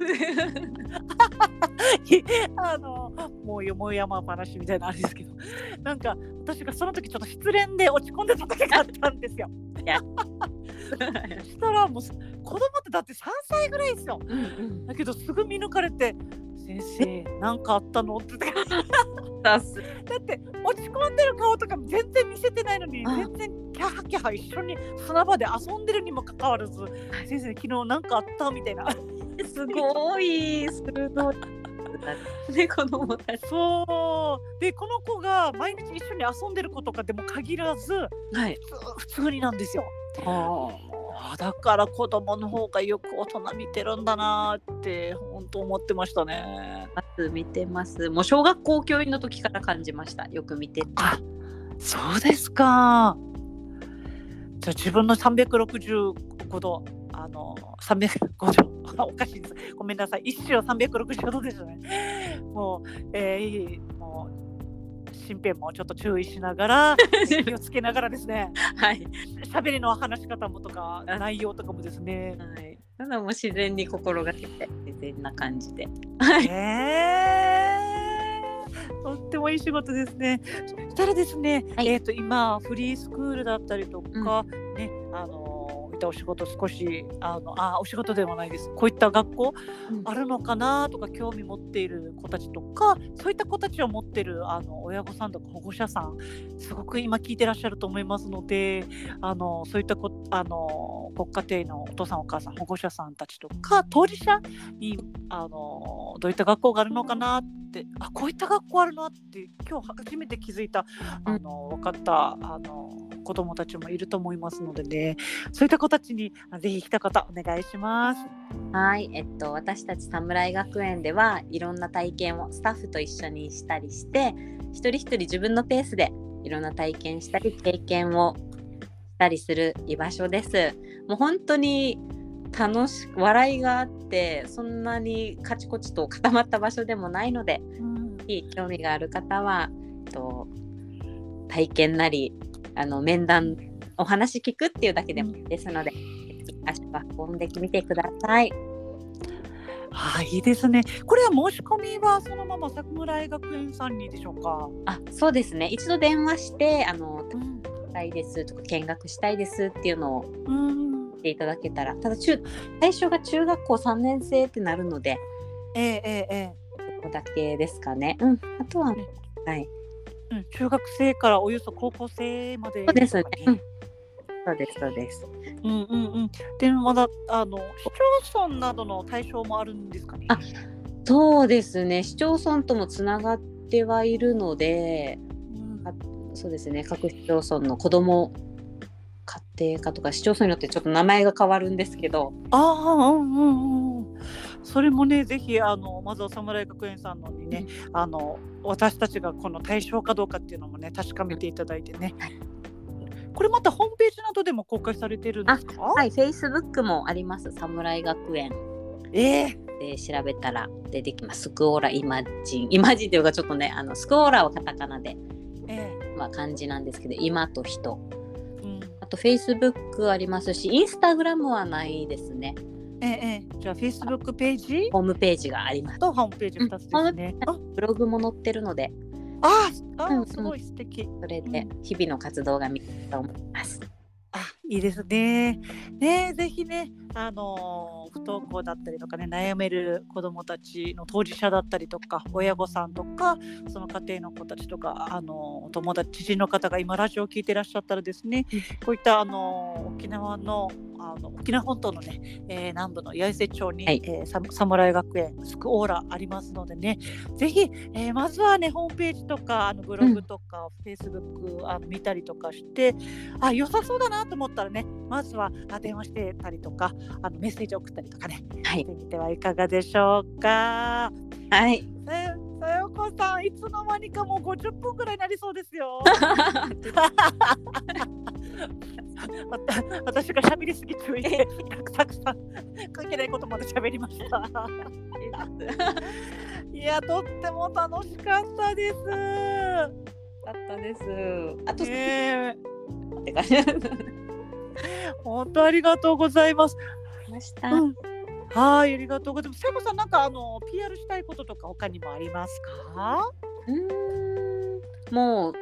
あのもうよもやま話みたいなあれですけど、なんか私がその時ちょっと失恋で落ち込んでた時があったんですよ。そしたらもう子供ってだって3歳ぐらいですよ。だけどすぐ見抜かれて「先生。なんかあったの?」って。だって落ち込んでる顔とか全然見せてないのにあ全然キャハキャハ一緒に砂場で遊んでるにもかかわらず「先生昨日なんかあった?」みたいな。すごい。鋭い。ね子供たち。そうでこの子が毎日一緒に遊んでる子とかでも限らずはい。普通普通になんですよ。ああだから子供の方がよく大人見てるんだなーって本当思ってましたね。あ。見てます。もう小学校教員の時から感じました。よく見てる。あそうですか。じゃあ自分の365度あの305度 おかしいですごめんなさい一周360度ですねもう、えー、もう身辺もちょっと注意しながら 気をつけながらですねはい。喋りの話し方もとか内容とかもですねはい。ただもう自然に心がけて自然な感じで。はい。えー、とってもいい仕事ですね。そしたらですね、はいえっ、と今フリースクールだったりとか、ねあのったお仕事少しあのあお仕事ではないです。こういった学校あるのかなとか興味持っている子たちとかそういった子たちを持ってるあの親御さんとか保護者さんすごく今聞いてらっしゃると思いますのであのそういったこあのご家庭のお父さんお母さん保護者さんたちとか当事者にあのどういった学校があるのかなってあこういった学校あるなって今日初めて気づいたあの分かったあの子どもたちもいると思いますのでねそういった子たちにあぜひ一言お願いします。はい、えっと、私たち侍学園ではいろんな体験をスタッフと一緒にしたりして一人一人自分のペースでいろんな体験したり経験をしたりする居場所です。もう本当に楽しく笑いがあってそんなにカチコチと固まった場所でもないのでうん興味がある方は、えっと、体験なりあの面談お話聞くっていうだけでもいいですので、足を運んでみてください。あいいですね。これは申し込みはそのまま桜学園さんにでしょうか？あそうですね一度電話してあのうん。したいですとか見学したいですっていうのをうん。言っていただけたらただ中最初が中学校3年生ってなるのでえええええここだけですかね。うん、あとは、ねはいえ。うん。中学生からおよそ高校生まで、そうですね。うんそうですそうです。うんうんうん。でもまだあの市町村などの対象もあるんですかね？あそうですね市町村ともつながってはいるのでうんあそうですね各市町村の子ども家庭科とか市町村によってちょっと名前が変わるんですけどああうんうんうん。それもねぜひあのまずは侍学園さんのにね、あの私たちがこの対象かどうかっていうのもね確かめていただいてね。これまたホームページなどでも公開されてるんですか？はい、Facebook もあります。侍学園ええで調べたら出てきます。スクオーライマジン。イマジンというかちょっとね、あのスクオーラはカタカナで、えまあ、漢字なんですけど、今と人。えうんあと Facebook ありますし、Instagram はないですね。ええええじゃあ Facebook ページ？ホームページがあります。とホームページ2つですね。あブログも載ってるので、ああうんうんすごい素敵。それで日々の活動が見れると思います。あいいですね。ねぜひねあのー不登校だったりとかね悩める子どもたちの当事者だったりとか親御さんとかその家庭の子たちとかあの友達知人の方が今ラジオを聞いてらっしゃったらですね、うん。こういったあのー沖縄のあの沖縄本島のね、えー南部の八重瀬町に、はい。えーサ侍学園スクオーラありますのでねぜひ、えーまずはねホームページとかあのブログとか、フェイスブックあの見たりとかしてあ良さそうだなと思ったらねまずはあ電話してたりとかあのメッセージ送ったりとかねはいしてみてはいかがでしょうか。はい。えーさよこさん、いつの間にかもう50分ぐらいになりそうですよ。わ た私が喋りすぎ注意で、たくさん関係ないことまで喋りました。いや、とっても楽しかったです。かったです。あと、ねえって感じ本当ありがとうございます。ました。うんはい、ありがとうございます。さこさん、なんかあの PR したいこととか他にもありますか？うーんもう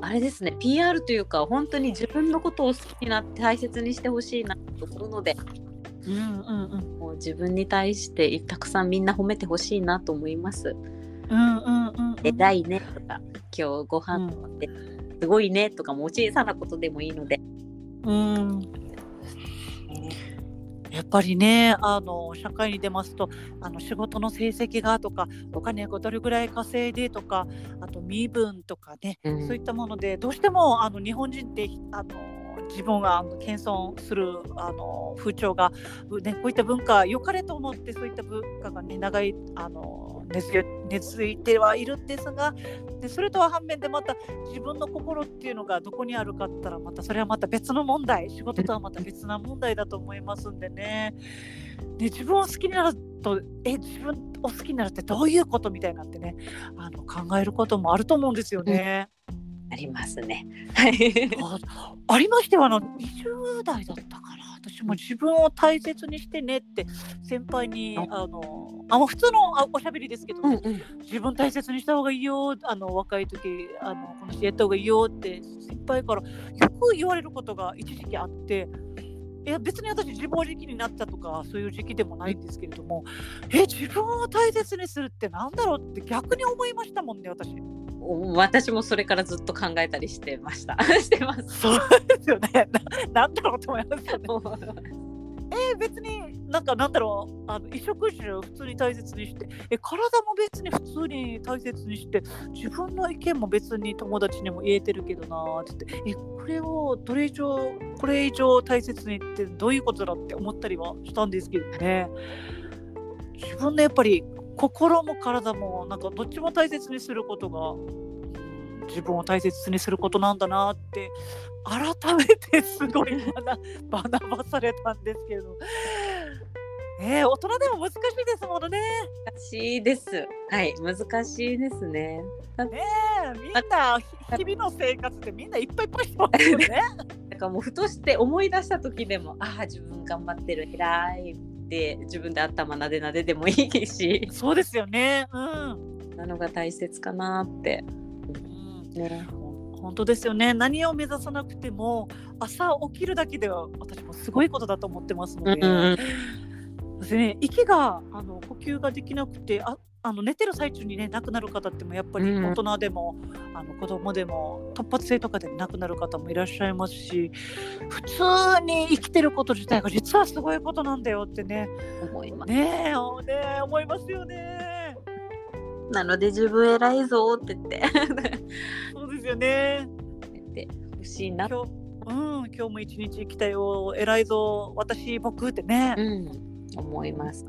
あれですね PR というか本当に自分のことを好きになって大切にしてほしいなと思うのでうんうんうんもう自分に対してたくさんみんな褒めてほしいなと思います。うんうんうんうん。偉いねとか今日ご飯とかですごいねとかもう小さなことでもいいので。うん。やっぱりね、あの社会に出ますと、あの仕事の成績がとか、お金がどれぐらい稼いでとか、あと身分とかね、うんそういったもので、どうしてもあの日本人ってあの自分があの謙遜するあの風潮が、うね、こういった文化、良かれと思ってそういった文化がね、長いあの根付い根付いてはいるんですが、でそれとは反面でまた自分の心っていうのがどこにあるかったらまたそれはまた別の問題仕事とはまた別な問題だと思いますんでねで自分を好きになるとえ自分を好きになるってどういうことみたいなんてねあの考えることもあると思うんですよね。ありますね。はい。あありましてはあの20代だったかな私も自分を大切にしてねって先輩にあのあもう普通のあおしゃべりですけど、うんうん。自分大切にした方がいいよあの若い時あのこの人やった方がいいよって先輩からよく言われることが一時期あっていや別に私自暴自棄になったとかそういう時期でもないんですけれどもえ自分を大切にするってなんだろうって逆に思いましたもんね私。お私もそれからずっと考えたりしてました。してます。そうですよねななんだろうと思いますよね。え別になんかなんだろうあの衣食住を普通に大切にしてえ体も別に普通に大切にして自分の意見も別に友達にも言えてるけどなってってえこれをどれ以上これ以上大切にってどういうことだって思ったりはしたんですけどね。自分のやっぱり心も体もなんかどっちも大切にすることが自分を大切にすることなんだなって改めてすごい学 学ばされたんですけど。えー、大人でも難しいですものね。難しいです。はい、難しいですね。ねえみんなひ日々の生活でみんないっぱいいっぱいしてますよね。なんかもうふとして思い出した時でも、ああ自分頑張ってる偉いって自分で頭なでなででもいいし、そうですよね。うん。なのが大切かなって。うんね。本当ですよね何を目指さなくても朝起きるだけでは私もすごいことだと思ってますので,、でね、息があの呼吸ができなくてああの寝てる最中にね亡くなる方ってもやっぱりうん大人でも、あの子供でも突発性とかで亡くなる方もいらっしゃいますし普通に生きてること自体が実はすごいことなんだよってね思います。ねね思いますよね。なので自分偉いぞって言ってそうですよね。言ってほしいな。今日うん、今日も一日生きたよ偉いぞ私僕ってね、うん、思います。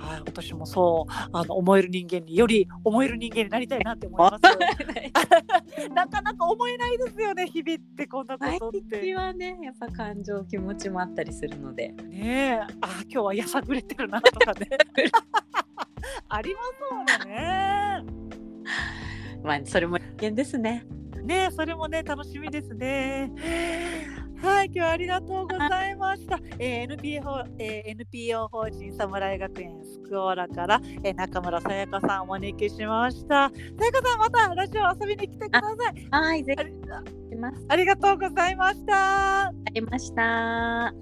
はい、私もそうあの思える人間により思える人間になりたいなって思います なかなか思えないですよね日々ってこんな毎ことって。日はね、やっぱ感情、気持ちもあったりするので。ねえ。あ今日はやさぐれてるなとかね。ありますもんね。まあ、それも人間ですね。ねえそれもね楽しみですねはい今日はありがとうございました、えー NPO, えー NPO 法人サムライ学園スクオーラから、えー中村さやかさんお招きしましたさやかさんまたラジオ遊びに来てくださいはい、ぜひ。ありがとうございましたありました。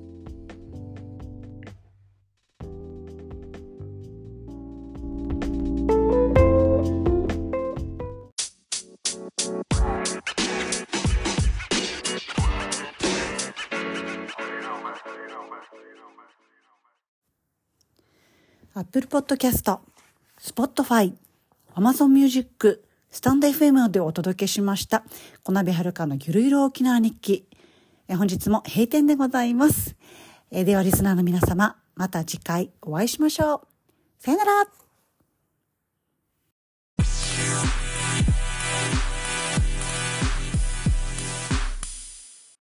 ア Apple Podcast、Spotify、Amazon Music、スタンド FM でお届けしました。小鍋はるかのゆるゆる沖縄日記。え本日も閉店でございます。えではリスナーの皆様、また次回お会いしましょう。さよなら